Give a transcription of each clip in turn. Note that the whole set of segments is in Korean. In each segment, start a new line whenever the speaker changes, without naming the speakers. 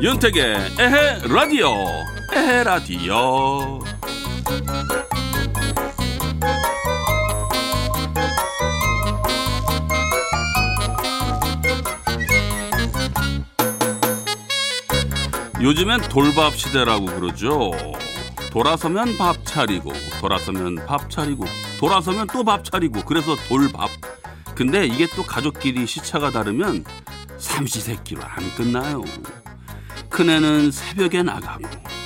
윤택의 에헤 라디오. 에헤 라디오 요즘엔 돌밥 시대라고 그러죠. 돌아서면 밥 차리고 돌아서면 밥 차리고 돌아서면 또 밥 차리고 그래서 돌밥. 근데 이게 또 가족끼리 시차가 다르면 삼시세끼로 안 끝나요. 큰애는 새벽에 나가고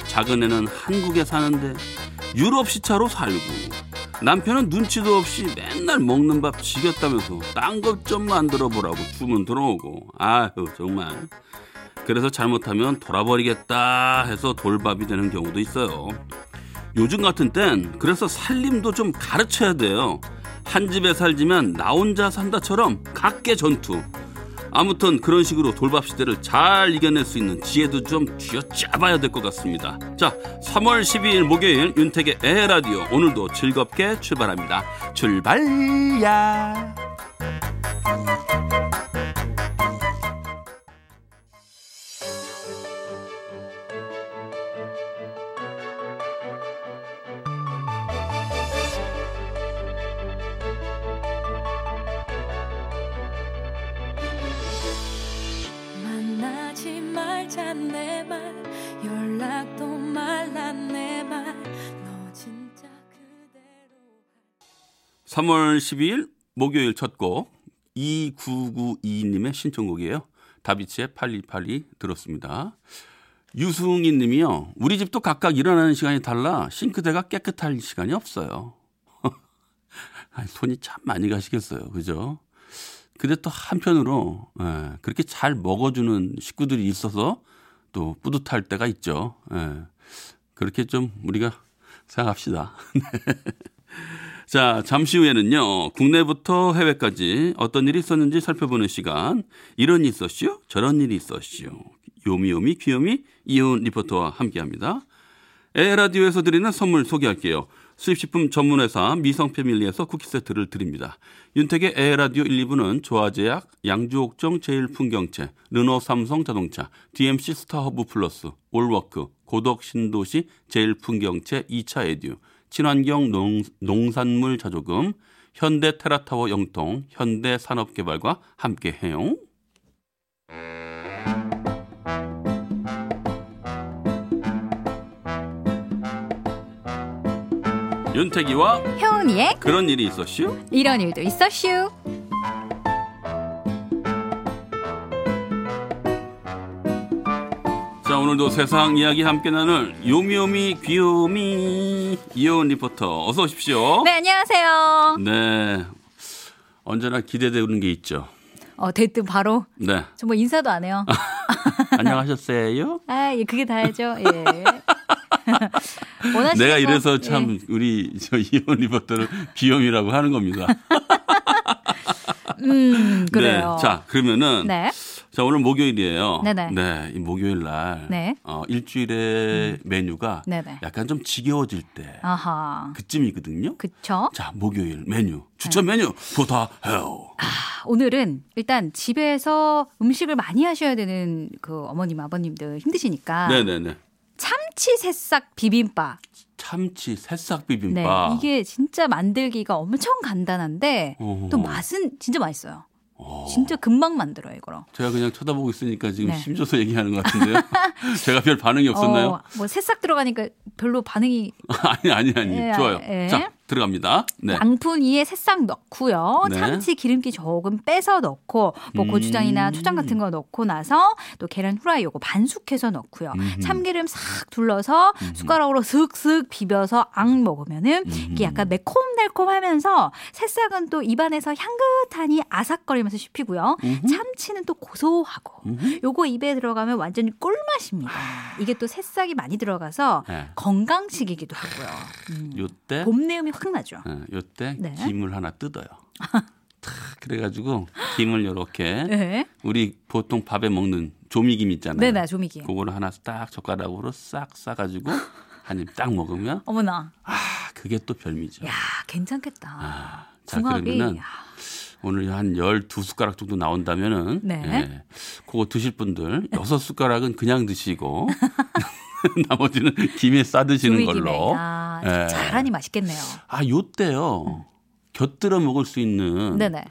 작은애는 한국에 사는데 유럽 시차로 살고 남편은 눈치도 없이 맨날 먹는 밥 지겹다면서 딴 것 좀 만들어 보라고 주문 들어오고. 아유 정말 그래서 잘못하면 돌아버리겠다 해서 돌밥이 되는 경우도 있어요 요즘 같은 땐 그래서 살림도 좀 가르쳐야 돼요 한 집에 살지만 나 혼자 산다처럼 각계 전투 아무튼 그런 식으로 돌밥 시대를 잘 이겨낼 수 있는 지혜도 좀 쥐어짜봐야 될 것 같습니다. 자, 3월 12일 목요일 윤택의 에라디오 오늘도 즐겁게 출발합니다. 출발야.
내말 연락도 말라 내말너 진짜 그대로
3월 12일 목요일 첫 곡 2992님의 신청곡이에요. 다비치의 8282 들었습니다. 유승희 님이요. 우리 집도 각각 일어나는 시간이 달라 싱크대가 깨끗할 시간이 없어요. 아니, 손이 참 많이 가시겠어요. 그죠? 근데 또 한편으로 예, 그렇게 잘 먹어주는 식구들이 있어서 또 뿌듯할 때가 있죠. 예, 그렇게 좀 우리가 생각합시다. 자, 잠시 후에는요, 국내부터 해외까지 어떤 일이 있었는지 살펴보는 시간, 이런 일이 있었시오? 저런 일이 있었시오? 요미요미 귀요미 이효은 리포터와 함께 합니다. 에라디오에서 드리는 선물 소개할게요. 수입식품 전문회사 미성패밀리에서 쿠키 세트를 드립니다. 윤택의 에헤라디오 1, 2부는 조아제약, 양주옥정 제일풍경채, 르노 삼성자동차, DMC 스타허브 플러스, 올워크, 고덕 신도시 제일풍경채 2차 에듀, 친환경 농, 농산물 자조금, 현대 테라타워 영통, 현대 산업개발과 함께해요. 윤택이와
효은이의
그런 일이 있었슈?
이런 일도 있었슈.
자 오늘도 세상 이야기 함께 나눌 요미요미 귀요미 이효은 리포터 어서 오십시오.
네, 안녕하세요.
네. 언제나 기대되는 게 있죠.
어, 대뜸 바로
네.
정말 인사도 안 해요.
안녕하셨어요?
아, 예, 그게 다야죠. 예.
내가
거,
이래서
예.
참 우리 저 이효은 리포터를 귀요미라고 하는 겁니다.
음, 그래요.
네. 자 그러면은
네.
자 오늘 목요일이에요.
네네.
네. 이 목요일 날
네.
어, 일주일의 메뉴가
네네.
약간 좀 지겨워질 때
아하.
그쯤이거든요.
그쵸?
자 목요일 메뉴 추천 메뉴 부탁해요.
오늘은 일단 집에서 음식을 많이 하셔야 되는 그 어머님, 아버님들 힘드시니까.
네네네.
참치 새싹 비빔밥.
참치 새싹
네.
비빔밥.
이게 진짜 만들기가 엄청 간단한데
어허.
또 맛은 진짜 맛있어요.
어.
진짜 금방 만들어요, 이거로.
제가 그냥 쳐다보고 있으니까 지금
네.
힘줘서 얘기하는 것 같은데요. 제가 별 반응이 없었나요?
어, 뭐 새싹 들어가니까 별로 반응이
아니 아니 아니
예,
좋아요.
예.
자 들어갑니다. 네.
양푼 위에 새싹 넣고요.
네.
참치 기름기 조금 빼서 넣고 뭐
음.
고추장이나 초장 같은 거 넣고 나서 또 계란 후라이 요거 반숙해서 넣고요.
음흠.
참기름 싹 둘러서 숟가락으로 슥슥 비벼서 앙 먹으면은 이게 약간 매콤달콤하면서 새싹은 또 입안에서 향긋하니 아삭거리면서 씹히고요. 참치는 또 고소하고
음흠.
요거 입에 들어가면 완전히 꿀맛입니다. 이게 또 새싹이 많이 들어가서
네.
건강식이기도 하고요. 음.
요때
봄 내음이 확 나죠.
예, 요때
네.
김을 하나 뜯어요. 탁 그래가지고 김을 이렇게
네.
우리 보통 밥에 먹는 조미김 있잖아요.
네네, 조미기.
그거를 하나 딱 젓가락으로 싹 싸가지고 한 입 딱 먹으면
어머나.
아 그게 또 별미죠.
야, 괜찮겠다.
아, 자
궁합이.
그러면은
야,
오늘 한 12숟가락 정도 나온다면은
네.
예, 그거 드실 분들 6숟가락은 그냥 드시고 나머지는 김에 싸 드시는
조미김에.
걸로.
아,
예.
잘하니 맛있겠네요.
아, 요때요. 곁들여 먹을 수 있는
네네.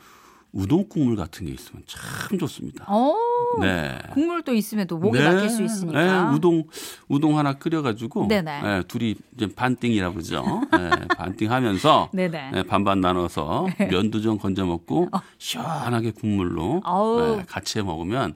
우동 국물 같은 게 있으면 참 좋습니다.
어,
네.
국물 또 있으면 또 목이
네.
막힐 수 있으니까.
네, 우동 우동 하나 끓여가지고
네네.
네, 둘이 이제 반띵이라 그러죠. 네, 반띵하면서
네네.
네, 반반 나눠서 면도 좀 건져 먹고 시원하게 국물로. 네, 같이 해 먹으면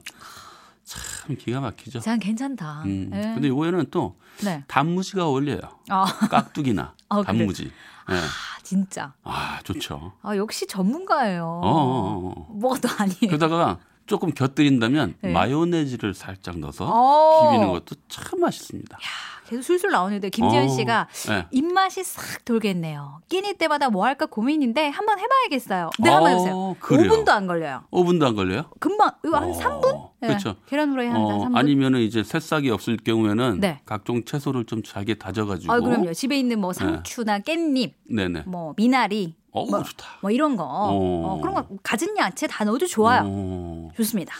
참 기가 막히죠.
참 괜찮다.
음,
네.
근데 요거에는 또
네.
단무지가 어울려요.
아,
깍두기나
아, 그래.
단무지. 네.
아, 진짜.
아 좋죠.
아, 역시 전문가예요.
어, 어, 어.
뭐가 또 아니에요.
그러다가 조금 곁들인다면
네.
마요네즈를 살짝 넣어서
어.
비비는 것도 참 맛있습니다.
계속 술술 나오는데 김지현
어,
씨가
네.
입맛이 싹 돌겠네요. 끼니 때마다 뭐 할까 고민인데 한번 해봐야겠어요. 네, 한번
어,
해보세요.
그래요?
5분도 안 걸려요.
5분도 안 걸려요?
금방 이거 한
어,
3분?
그렇죠.
계란 후라이 한
어,
3분.
아니면은 이제 새싹이 없을 경우에는
네.
각종 채소를 좀 잘게 다져가지고.
아, 그럼요. 집에 있는 뭐 상추나 깻잎,
네네.
뭐 미나리,
어
뭐,
좋다.
뭐 이런 거, 어, 그런 거 가진 야채 다 넣어도 좋아요.
어,
좋습니다.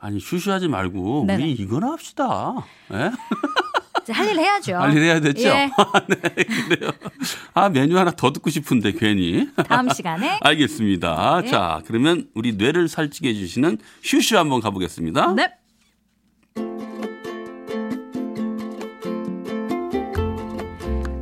아니 쉬쉬하지 말고
네네.
우리 이거나 합시다. 예?
할 일 해야죠.
할 일 해야 됐죠?
예,
네, 그래요. 아 메뉴 하나 더 듣고 싶은데 괜히.
다음 시간에
알겠습니다.
네.
자 그러면 우리 뇌를 살찌게 해주시는 슈슈 한번 가보겠습니다.
네.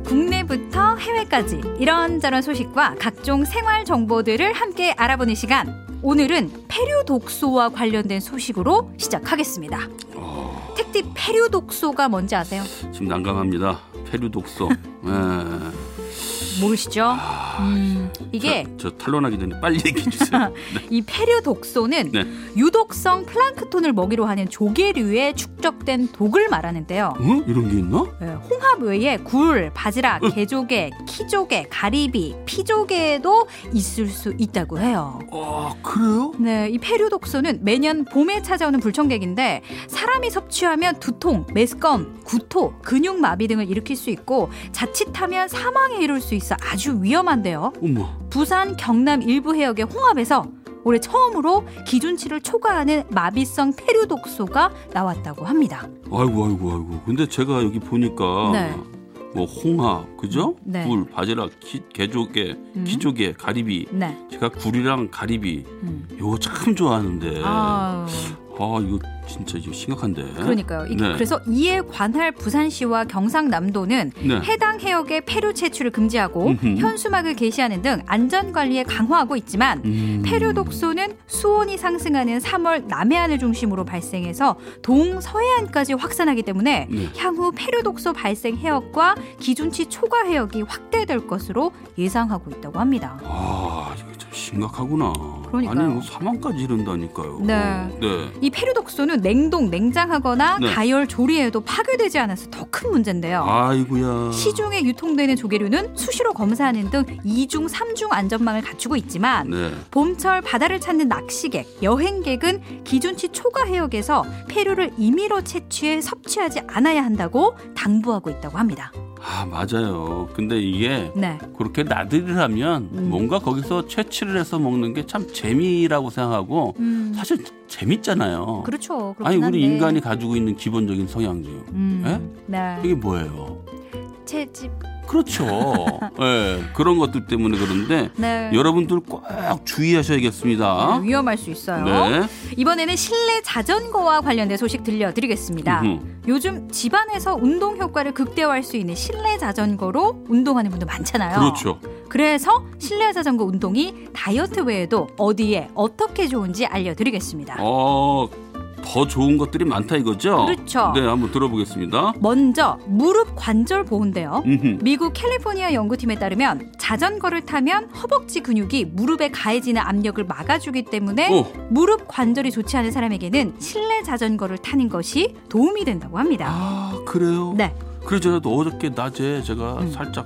국내부터 해외까지 이런저런 소식과 각종 생활 정보들을 함께 알아보는 시간. 오늘은 폐류 독소와 관련된 소식으로 시작하겠습니다.
어,
택디 폐류 독소가 뭔지 아세요?
지금 난감합니다. 페류 독소. 예.
모르시죠? 음, 이게
저, 저 탄론하기 전에 빨리 얘기해 주세요.
이 폐류 독소는
네.
유독성 플랑크톤을 먹이로 하는 조개류에 축적된 독을 말하는데요.
어? 이런 게 있나?
네, 홍합 외에 굴, 바지락, 개조개, 키조개, 가리비, 피조개에도 있을 수 있다고 해요.
아 그래요?
네, 이 폐류 독소는 매년 봄에 찾아오는 불청객인데 사람이 섭취하면 두통, 메스꺼움, 구토, 근육 마비 등을 일으킬 수 있고 자칫하면 사망에 이를 수 있어 아주 위험한데요.
어머.
부산, 경남 일부 해역의 홍합에서 올해 처음으로 기준치를 초과하는 마비성 폐류 독소가 나왔다고 합니다.
아이고 아이고 아이고. 근데 제가 여기 보니까
네.
뭐 홍합 그죠?
네.
굴, 바지락, 키, 개조개,
음.
키조개, 가리비.
네.
제가 굴이랑 가리비
음.
이거 참 좋아하는데. 아,
아,
이거 진짜 이거 심각한데.
그러니까요. 이-
네.
그래서 이에 관할 부산시와 경상남도는
네.
해당 해역의 폐류 채취를 금지하고
음흠.
현수막을 게시하는 등 안전 관리에 강화하고 있지만
음.
폐류 독소는 수온이 상승하는 3월 남해안을 중심으로 발생해서 동서해안까지 확산하기 때문에
네.
향후 폐류 독소 발생 해역과 기준치 초과 해역이 확대될 것으로 예상하고 있다고 합니다.
아 이거 참 심각하구나.
그러니까요.
아니 뭐 사망까지 이른다니까요.
네.
네.
이 폐류 독소는 냉동, 냉장하거나
네.
가열, 조리에도 파괴되지 않아서 더 큰 문제인데요.
아이고야.
시중에 유통되는 조개류는 수시로 검사하는 등 2중, 3중 안전망을 갖추고 있지만
네.
봄철 바다를 찾는 낚시객, 여행객은 기준치 초과 해역에서 폐류를 임의로 채취해 섭취하지 않아야 한다고 당부하고 있다고 합니다.
아 맞아요. 근데 이게
네.
그렇게 나들이를 하면
음.
뭔가 거기서 채취를 해서 먹는 게 참 재미라고 생각하고
음,
사실 재밌잖아요.
그렇죠.
아니 우리
한데.
인간이 가지고 있는 기본적인 성향 중
음, 네.
이게 뭐예요?
채집.
그렇죠. 예, 그런 것들 때문에 그런데
네.
여러분들 꼭 주의하셔야겠습니다.
네, 위험할 수 있어요.
네.
이번에는 실내 자전거와 관련된 소식 들려드리겠습니다.
음흠.
요즘 집안에서 운동 효과를 극대화할 수 있는 실내 자전거로 운동하는 분들 많잖아요.
그렇죠.
그래서 실내 자전거 운동이 다이어트 외에도 어디에 어떻게 좋은지 알려드리겠습니다.
어, 더 좋은 것들이 많다 이거죠?
그렇죠.
네, 한번 들어보겠습니다.
먼저 무릎 관절 보호인데요.
음흠.
미국 캘리포니아 연구팀에 따르면 자전거를 타면 허벅지 근육이 무릎에 가해지는 압력을 막아주기 때문에
오,
무릎 관절이 좋지 않은 사람에게는 실내 자전거를 타는 것이 도움이 된다고 합니다.
아 그래요?
네.
그래서 저도 어저께 낮에 제가
음.
살짝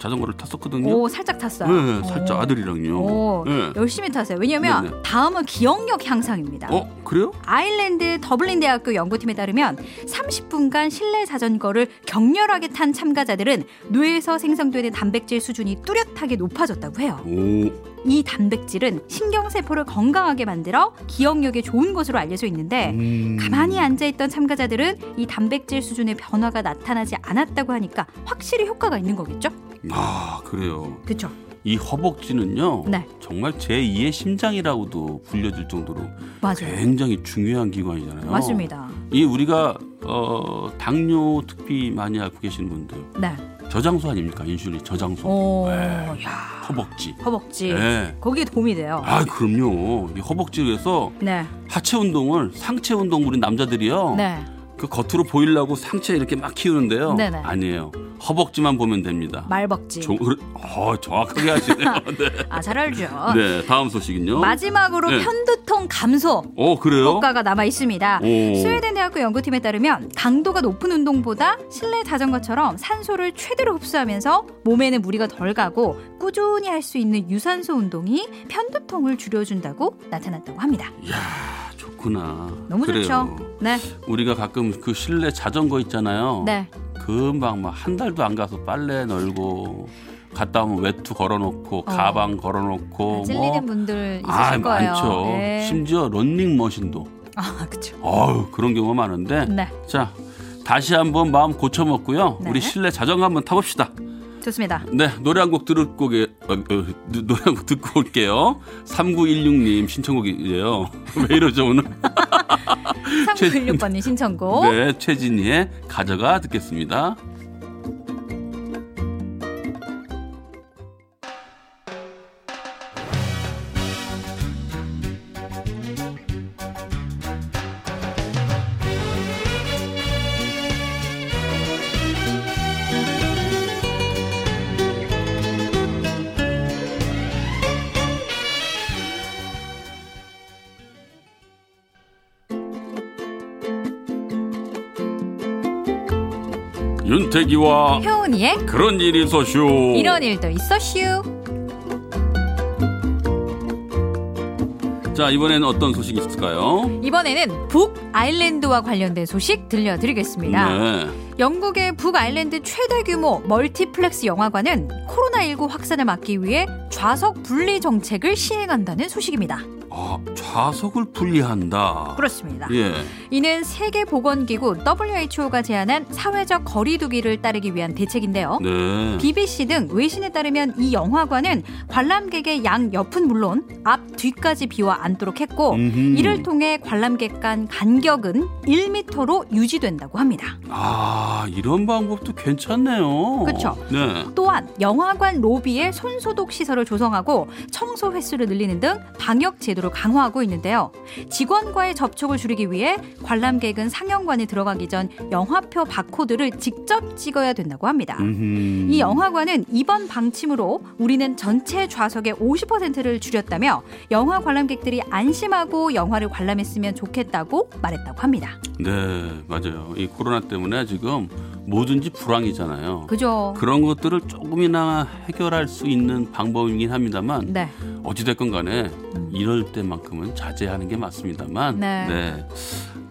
자전거를 탔었거든요.
오, 살짝 탔어요.
네, 살짝
오.
아들이랑요.
오,
네.
열심히 타세요. 왜냐면
네네.
다음은 기억력 향상입니다.
어 그래요?
아일랜드 더블린 대학교 연구팀에 따르면 30분간 실내 자전거를 격렬하게 탄 참가자들은 뇌에서 생성되는 단백질 수준이 뚜렷하게 높아졌다고 해요.
오.
이 단백질은 신경세포를 건강하게 만들어 기억력에 좋은 것으로 알려져 있는데
음.
가만히 앉아있던 참가자들은 이 단백질 수준의 변화가 나타나지 않았다고 하니까 확실히 효과가 있는 거겠죠?
아 그래요.
그렇죠.
이 허벅지는요.
네.
정말 제 2의 심장이라고도 불려질 정도로
맞아요.
굉장히 중요한 기관이잖아요.
맞습니다.
이 우리가 어, 당뇨 특비 많이 앓고 계신 분들
네.
저장소 아닙니까? 인슐린 저장소.
오,
네.
야,
허벅지.
허벅지.
네.
거기에 도움이 돼요.
아 그럼요. 이 허벅지에서
네.
하체 운동을 상체 운동 우리 남자들이요.
네.
그 겉으로 보이려고 상체 이렇게 막 키우는데요.
네네.
아니에요. 허벅지만 보면 됩니다.
말벅지.
정, 어, 정확하게 하시네요. 네.
아, 잘 알죠.
네, 다음 소식은요.
마지막으로
네.
편두통 감소
어, 그래요?
효과가 남아 있습니다.
오.
스웨덴 대학교 연구팀에 따르면 강도가 높은 운동보다 실내 자전거처럼 산소를 최대로 흡수하면서 몸에는 무리가 덜 가고 꾸준히 할 수 있는 유산소 운동이 편두통을 줄여준다고 나타났다고 합니다.
이야, 좋구나.
너무
그래요.
좋죠. 네,
우리가 가끔 그 실내 자전거 있잖아요.
네,
금방 막 한 달도 안 가서 빨래 널고 갔다 오면 외투 걸어놓고 가방 걸어놓고
찔리는 분들 있으실
아
거예요.
많죠.
네.
심지어 런닝 머신도
아, 그렇죠.
어우 그런 경우가 많은데
네,
자 다시 한번 마음 고쳐먹고요.
네.
우리 실내 자전거 한번 타봅시다.
좋습니다.
네 노래 한곡 듣고 게 어, 어, 노래 한 곡 듣고 올게요. 3916님 신청곡이에요. 왜 이러죠 오늘?
3916번님 신청곡.
네 최진희의 가져가 듣겠습니다. 윤택이와
효은이의
그런 일이 있었슈.
이런 일도 있었슈.
자 이번에는 어떤 소식이 있을까요?
이번에는 북 아일랜드와 관련된 소식 들려드리겠습니다.
네.
영국의 북 아일랜드 최대 규모 멀티플렉스 영화관은 코로나19 확산을 막기 위해 좌석 분리 정책을 시행한다는 소식입니다.
아 좌석을 분리한다.
그렇습니다.
예.
이는 세계보건기구 WHO가 제안한 사회적 거리두기를 따르기 위한 대책인데요.
네.
BBC 등 외신에 따르면 이 영화관은 관람객의 양 옆은 물론 앞 뒤까지 비워 앉도록 했고
음흠.
이를 통해 관람객 간 간격은 1m로 유지된다고 합니다.
아 이런 방법도 괜찮네요.
그쵸.
네.
또한 영화관 로비에 손소독 시설을 조성하고 청소 횟수를 늘리는 등 방역 제도를 강화하고 있는데요. 직원과의 접촉을 줄이기 위해 관람객은 상영관에 들어가기 전 영화표 바코드를 직접 찍어야 된다고 합니다.
음흠.
이 영화관은 이번 방침으로 우리는 전체 좌석의 50%를 줄였다며 영화 관람객들이 안심하고 영화를 관람했으면 좋겠다고 말했다고 합니다.
네 맞아요. 이 코로나 때문에 지금 뭐든지 불황이잖아요.
그죠?
그런 것들을 조금이나 해결할 수 있는 방법이긴 합니다만
네.
어찌됐건 간에 이럴 때만큼은 자제하는 게 맞습니다만
네.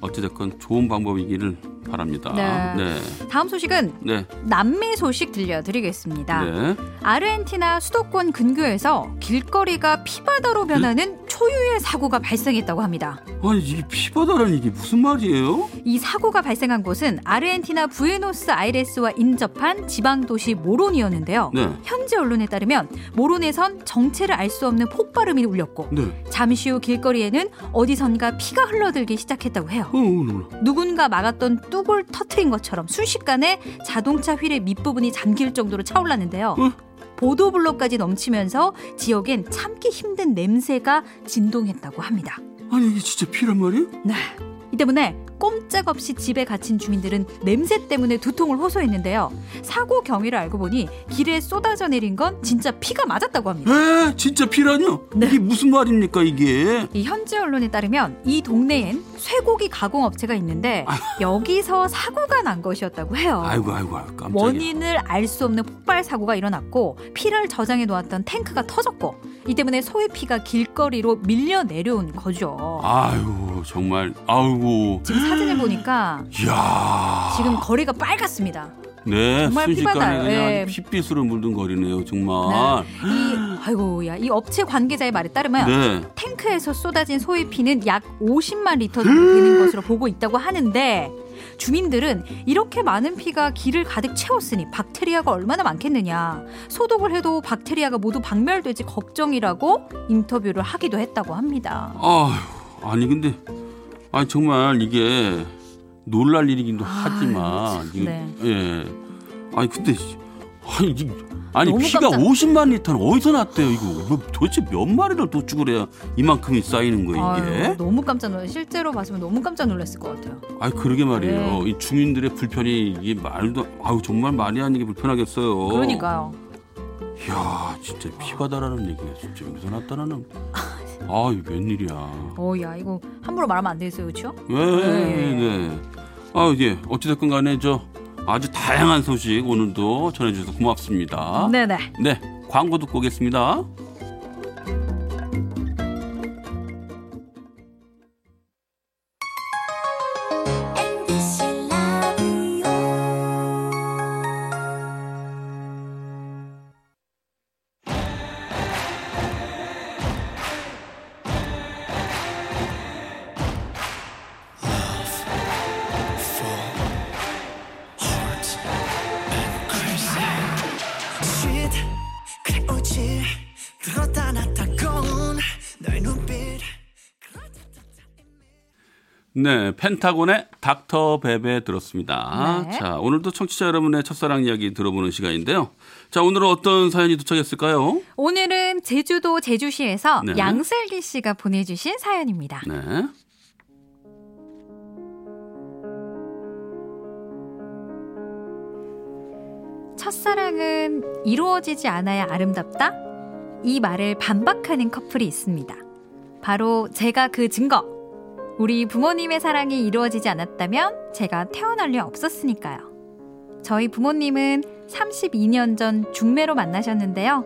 어찌됐건 좋은 방법이기를 바랍니다.
네.
네.
다음 소식은
네.
남미 소식 들려드리겠습니다.
네.
아르헨티나 수도권 근교에서 길거리가 피바다로 변하는 초유의 사고가 발생했다고 합니다.
아니 이게 피바다라는 이게 무슨 말이에요?
이 사고가 발생한 곳은 아르헨티나 부에노스 아이레스와 인접한 지방 도시 모론이었는데요.
네.
현지 언론에 따르면 모론에선 정체를 알 수 없는 폭발음이 울렸고
네.
잠시 후 길거리에는 어디선가 피가 흘러들기 시작했다고 해요.
어, 몰라.
누군가 막았던 뚝을 터트린 것처럼 순식간에 자동차 휠의 밑부분이 잠길 정도로 차올랐는데요.
어?
보도블록까지 넘치면서 지역엔 참기 힘든 냄새가 진동했다고 합니다.
아니 이게 진짜 피란 말이에요?
네. 이 때문에 꼼짝없이 집에 갇힌 주민들은 냄새 때문에 두통을 호소했는데요. 사고 경위를 알고 보니 길에 쏟아져 내린 건 진짜 피가 맞았다고 합니다.
에 진짜 피라뇨?
네.
이게 무슨 말입니까 이게?
이 현지 언론에 따르면 이 동네엔 쇠고기 가공 업체가 있는데 여기서 사고가 난 것이었다고 해요.
아이고 아이고 깜짝이야.
원인을 알 수 없는 폭발 사고가 일어났고 피를 저장해 놓았던 탱크가 터졌고 이 때문에 소의 피가 길거리로 밀려 내려온 거죠.
아이고 정말 아이고.
지금 사진을 보니까
이야.
지금 거리가 빨갛습니다.
네
정말
순식간에
피바다요.
그냥
예.
핏빛으로 물든 거리네요 정말.
이 아이고야 이 업체 관계자의 말에 따르면
네.
탱크에서 쏟아진 소의 피는 약 50만 리터 정도 되는 것으로 보고 있다고 하는데 주민들은 이렇게 많은 피가 길을 가득 채웠으니 박테리아가 얼마나 많겠느냐 소독을 해도 박테리아가 모두 박멸되지 걱정이라고 인터뷰를 하기도 했다고 합니다.
아휴 아니 근데 아니 정말 이게 놀랄 일이기도 하지만 이게,
네.
예 아니 근데 아니 이- 아니 피가
깜짝-
50만 리터는 어디서 났대요 이거 뭐 도대체 몇 마리를 도축을 해야 이만큼이 쌓이는 거예요 이게
아유, 너무 깜짝 놀랐 실제로 봤으면 너무 깜짝 놀랐을 것 같아요.
아니 그러게 말이에요
네.
이 주민들의 불편이 이게 말도 아유 정말 말이 아니게 불편하겠어요
그러니까요.
이야 진짜 피바다라는 얘기가 진짜 여기서 났다는 아유 웬일이야
어야 이거 함부로 말하면 안 되겠어요, 그렇죠?
네, 네. 아, 예. 어찌됐건 간에 저 아주 다양한 소식 오늘도 전해주셔서 고맙습니다.
네네.
네. 광고 듣고 오겠습니다. 펜타곤의 닥터 베베 들었습니다.
네.
자, 오늘도 청취자 여러분의 첫사랑 이야기 들어보는 시간인데요. 자, 오늘은 어떤 사연이 도착했을까요?
오늘은 제주도 제주시에서
네.
양슬기 씨가 보내주신 사연입니다.
네.
첫사랑은 이루어지지 않아야 아름답다? 이 말을 반박하는 커플이 있습니다. 바로 제가 그 증거. 우리 부모님의 사랑이 이루어지지 않았다면 제가 태어날 리 없었으니까요. 저희 부모님은 32년 전 중매로 만나셨는데요.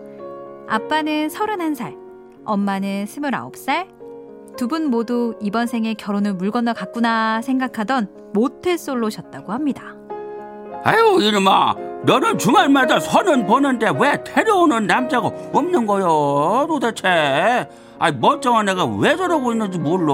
아빠는 31살, 엄마는 29살. 두 분 모두 이번 생에 결혼을 물 건너 갔구나 생각하던 모태 솔로셨다고 합니다.
아유, 이놈아. 너는 주말마다 선은 보는데 왜 데려오는 남자가 없는 거요, 도대체? 아이, 멀쩡한 애가 왜 저러고 있는지 몰라?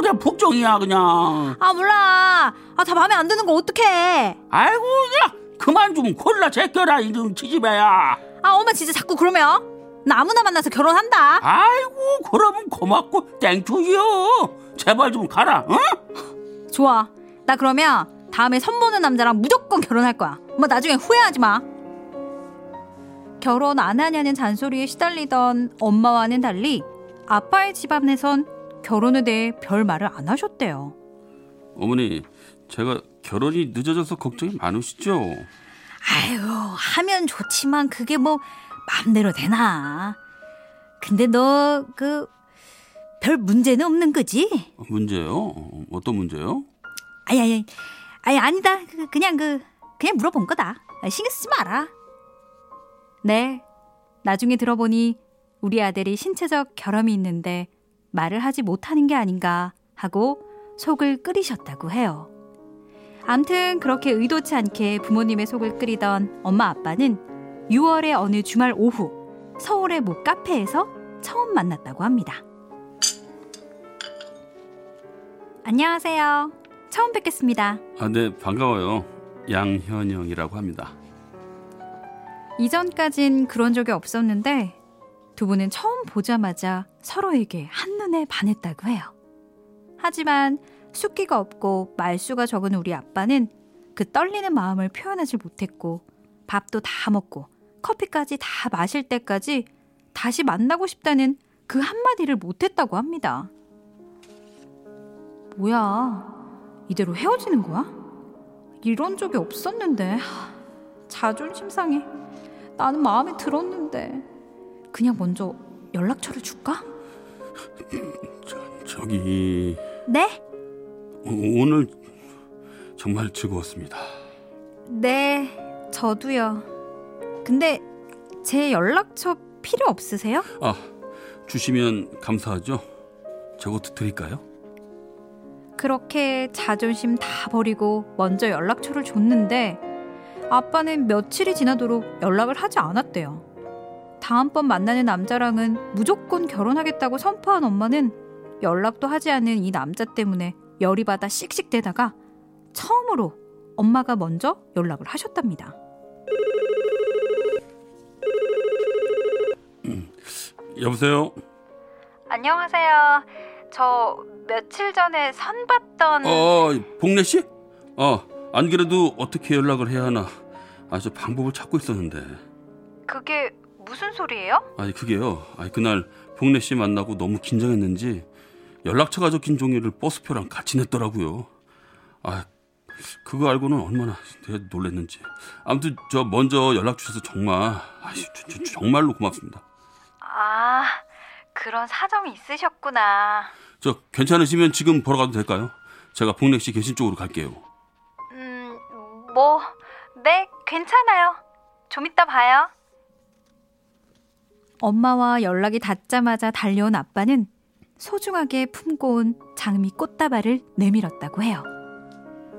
내 복종이야, 그냥.
아 몰라. 아 다 마음에 안 드는 거 어떡해.
아이고, 야, 그만 좀 골라 제껴라, 이놈 지지배야.
아 엄마 진짜 자꾸 그러면 나 아무나 만나서 결혼한다.
아이고, 그러면 고맙고 땡큐요. 제발 좀 가라, 어?
좋아. 나 그러면 다음에 선보는 남자랑 무조건 결혼할 거야. 엄마 나중에 후회하지 마. 결혼 안 하냐는 잔소리에 시달리던 엄마와는 달리 아빠의 집안에선 결혼에 대해 별 말을 안 하셨대요.
어머니, 제가 결혼이 늦어져서 걱정이 많으시죠?
아유, 하면 좋지만 그게 뭐 맘대로 되나. 근데 너 그 별 문제는 없는 거지?
문제요? 어, 어떤 문제요?
아니 아니 아니 아니다. 그, 그냥 그 그냥 물어본 거다. 아, 신경 쓰지 마라. 네. 나중에 들어보니 우리 아들이 신체적 결함이 있는데 말을 하지 못하는 게 아닌가 하고 속을 끓이셨다고 해요. 암튼 그렇게 의도치 않게 부모님의 속을 끓이던 엄마 아빠는 6월의 어느 주말 오후 서울의 모 카페에서 처음 만났다고 합니다. 안녕하세요. 처음 뵙겠습니다.
아, 네, 반가워요. 양현영이라고 합니다.
이전까진 그런 적이 없었는데 두 분은 처음 보자마자 서로에게 한눈에 반했다고 해요. 하지만 숫기가 없고 말수가 적은 우리 아빠는 그 떨리는 마음을 표현하지 못했고 밥도 다 먹고 커피까지 다 마실 때까지 다시 만나고 싶다는 그 한마디를 못했다고 합니다. 뭐야? 이대로 헤어지는 거야? 이런 적이 없었는데. 하, 자존심 상해. 나는 마음에 들었는데. 그냥 먼저 연락처를 줄까?
저기
네?
오- 오늘 정말 즐거웠습니다.
네, 저도요. 근데 제 연락처 필요 없으세요?
아 주시면 감사하죠. 저것도 드릴까요?
그렇게 자존심 다 버리고 먼저 연락처를 줬는데 아빠는 며칠이 지나도록 연락을 하지 않았대요. 다음번 만나는 남자랑은 무조건 결혼하겠다고 선포한 엄마는 연락도 하지 않은 이 남자 때문에 열이 받아 씩씩대다가 처음으로 엄마가 먼저 연락을 하셨답니다.
여보세요.
안녕하세요. 저 며칠 전에 선 봤던
어 복래 씨? 어 안 그래도 어떻게 연락을 해야 하나 아 저 방법을 찾고 있었는데
그게 무슨 소리예요?
아니 그게요. 아니 그날 복래 씨 만나고 너무 긴장했는지 연락처가 적힌 종이를 버스표랑 같이 냈더라고요. 아 그거 알고는 얼마나 내가 놀랐는지. 아무튼 저 먼저 연락 주셔서 정말 아이, 정말로 고맙습니다.
아, 그런 사정이 있으셨구나.
저 괜찮으시면 지금 보러 가도 될까요? 제가 복래 씨 계신 쪽으로 갈게요.
음, 뭐, 네, 괜찮아요. 좀 이따 봐요. 엄마와 연락이 닿자마자 달려온 아빠는 소중하게 품고 온 장미 꽃다발을 내밀었다고 해요.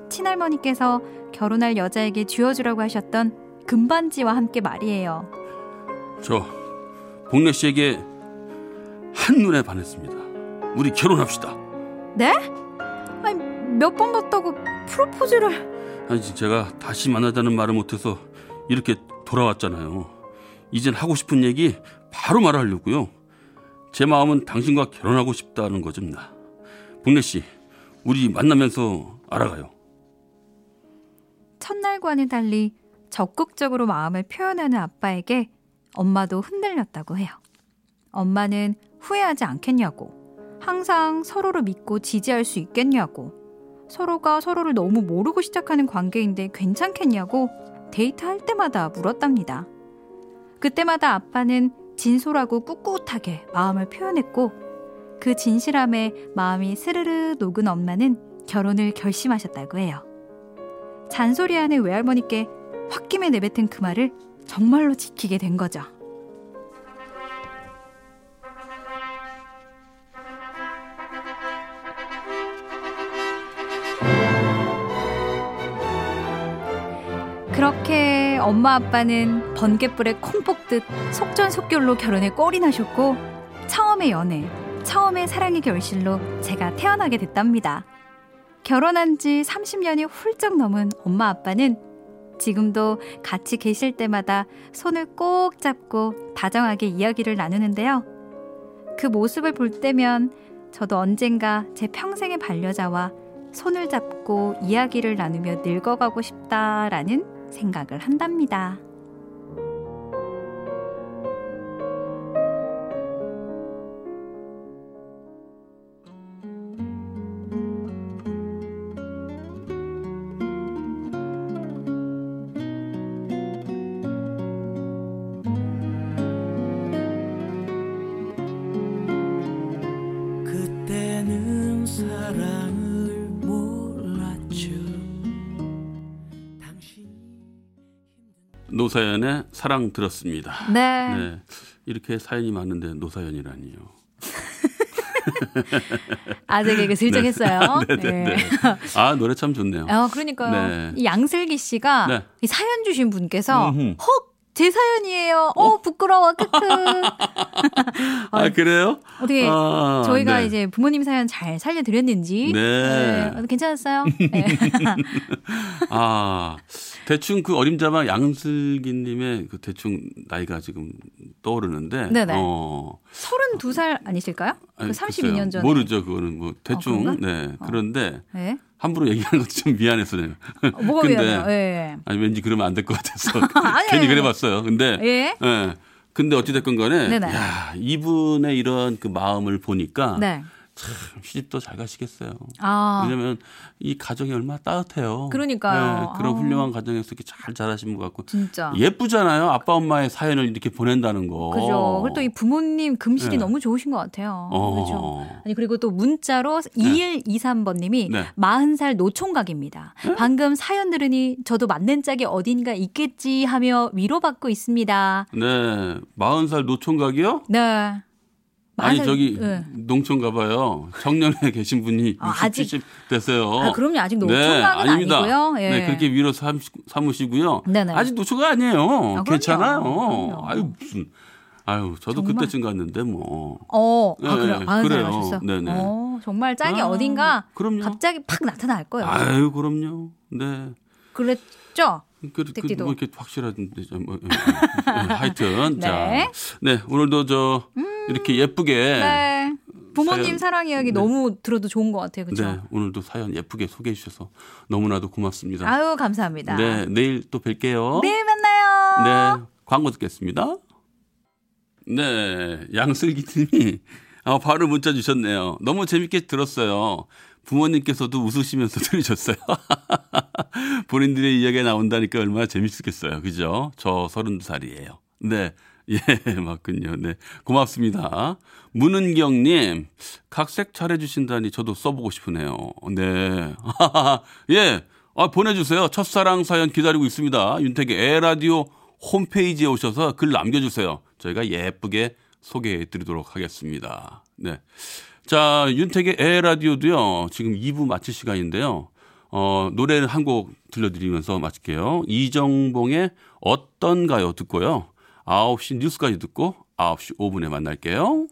친할머니께서 결혼할 여자에게 쥐어주라고 하셨던 금반지와 함께 말이에요.
저 복래 씨에게 한눈에 반했습니다. 우리 결혼합시다.
네? 아니, 몇 번 봤다고 프로포즈를.
아니 제가 다시 만나자는 말을 못해서 이렇게 돌아왔잖아요. 이젠 하고 싶은 얘기 바로 말하려고요. 제 마음은 당신과 결혼하고 싶다는 거입니다. 복래 씨, 우리 만나면서 알아가요.
첫날과는 달리 적극적으로 마음을 표현하는 아빠에게 엄마도 흔들렸다고 해요. 엄마는 후회하지 않겠냐고, 항상 서로를 믿고 지지할 수 있겠냐고, 서로가 서로를 너무 모르고 시작하는 관계인데 괜찮겠냐고 데이트할 때마다 물었답니다. 그때마다 아빠는 진솔하고 꿋꿋하게 마음을 표현했고, 그 진실함에 마음이 스르르 녹은 엄마는 결혼을 결심하셨다고 해요. 잔소리하는 외할머니께 홧김에 내뱉은 그 말을 정말로 지키게 된 거죠. 그렇게 엄마 아빠는 번갯불에 콩 뽑듯 속전속결로 결혼에 꼴이 나셨고 처음의 연애, 처음의 사랑의 결실로 제가 태어나게 됐답니다. 결혼한 지 30년이 훌쩍 넘은 엄마 아빠는 지금도 같이 계실 때마다 손을 꼭 잡고 다정하게 이야기를 나누는데요. 그 모습을 볼 때면 저도 언젠가 제 평생의 반려자와 손을 잡고 이야기를 나누며 늙어가고 싶다라는 생각을 한답니다.
노사연의 사랑 들었습니다.
네.
네. 이렇게 사연이 많은데 노사연이라니요.
아재 개그 슬쩍 했어요.
네, 네, 네. 아, 노래 참 좋네요.
어, 그러니까요.
네.
이 양슬기 씨가
네.
이 사연 주신 분께서
음흠.
헉! 제 사연이에요. 어, 부끄러워. 크크.
아, 그래요?
어떻게
아,
저희가
네.
이제 부모님 사연 잘 살려드렸는지.
네.
어, 괜찮았어요? 네.
아, 대충 그 어림잡아 양슬기님의 그 대충 나이가 지금 떠오르는데.
네네.
어,
32살 아니실까요? 그
아니,
32년
글쎄요.
전에.
모르죠, 그거는 뭐 대충.
그런가?
네. 그런데
네.
함부로 얘기하는 것도 좀.
어, 뭐가
근데
미안해요. 예.
아니 왠지 그러면 안 될 것 같아서
아니,
괜히
아니,
그래
아니.
봤어요. 근데
예.
예. 근데 어찌 됐건 간에
네네.
야, 이분의 이런 그 마음을 보니까
네.
참 시집도 잘 가시겠어요.
아,
왜냐면 이 가정이 얼마나 따뜻해요.
그러니까요.
네, 그런
아.
훌륭한 가정에서 이렇게 잘 자라신 것 같고
진짜.
예쁘잖아요. 아빠 엄마의 사연을 이렇게 보낸다는 거.
그죠. 그리고 또 이 부모님 금실이
네.
너무 좋으신 것 같아요.
어.
그렇죠. 아니 그리고 또 문자로 2123번 님이
네.
40살 노총각입니다. 방금 사연 들으니 저도 맞는 짝이 어딘가 있겠지 하며 위로받고 있습니다.
네, 마흔 살 노총각이요?
네.
아니 저기
네.
농촌 가봐요. 청년에 계신 분이
아,
60,
아직-
70 됐어요.
아, 그럼요. 아직 노총각은
아닙니다.
아니고요. 예.
네, 그렇게 위로 삼, 삼으시고요.
네네.
아직 노총각 아니에요.
그럼요.
괜찮아요.
그럼요.
아유 무슨 아유 저도
정말.
그때쯤 갔는데 뭐.
어, 아,
네,
그래요. 마흔 살
그래요.
하셨어요.
네네.
어, 정말 짝이
아,
어딘가
그럼요.
갑자기 팍 나타날 거예요.
아유 그럼요. 네.
그랬죠?
그, 그. 뭐 이렇게 확실한데 좀 뭐, 예, 예. 하여튼
네.
자, 네 오늘도 저 이렇게 예쁘게
네. 부모님
사연-
사랑 이야기
네.
너무 들어도 좋은 것 같아요. 그렇죠?
네, 오늘도 사연 예쁘게 소개해 주셔서 너무나도 고맙습니다.
아유, 감사합니다.
네, 내일 또 뵐게요.
내일 만나요.
네, 광고 듣겠습니다. 네, 양슬기님이 아, 바로 문자 주셨네요. 너무 재밌게 들었어요. 부모님께서도 웃으시면서 들으셨어요. 본인들의 이야기가 나온다니까 얼마나 재밌겠어요. 그죠? 저 32살이에요. 네. 예, 맞군요. 네. 고맙습니다. 문은경님, 각색 잘해주신다니 저도 써보고 싶으네요. 네. 예. 아, 보내주세요. 첫사랑 사연 기다리고 있습니다. 윤택의 에라디오 홈페이지에 오셔서 글 남겨주세요. 저희가 예쁘게 소개해 드리도록 하겠습니다. 네. 자, 윤택의 에라디오도요, 지금 2부 마칠 시간인데요. 어, 노래는 한곡 들려드리면서 마칠게요. 이정봉의 어떤가요? 듣고요. 9시 뉴스까지 듣고 9시 5분에 만날게요.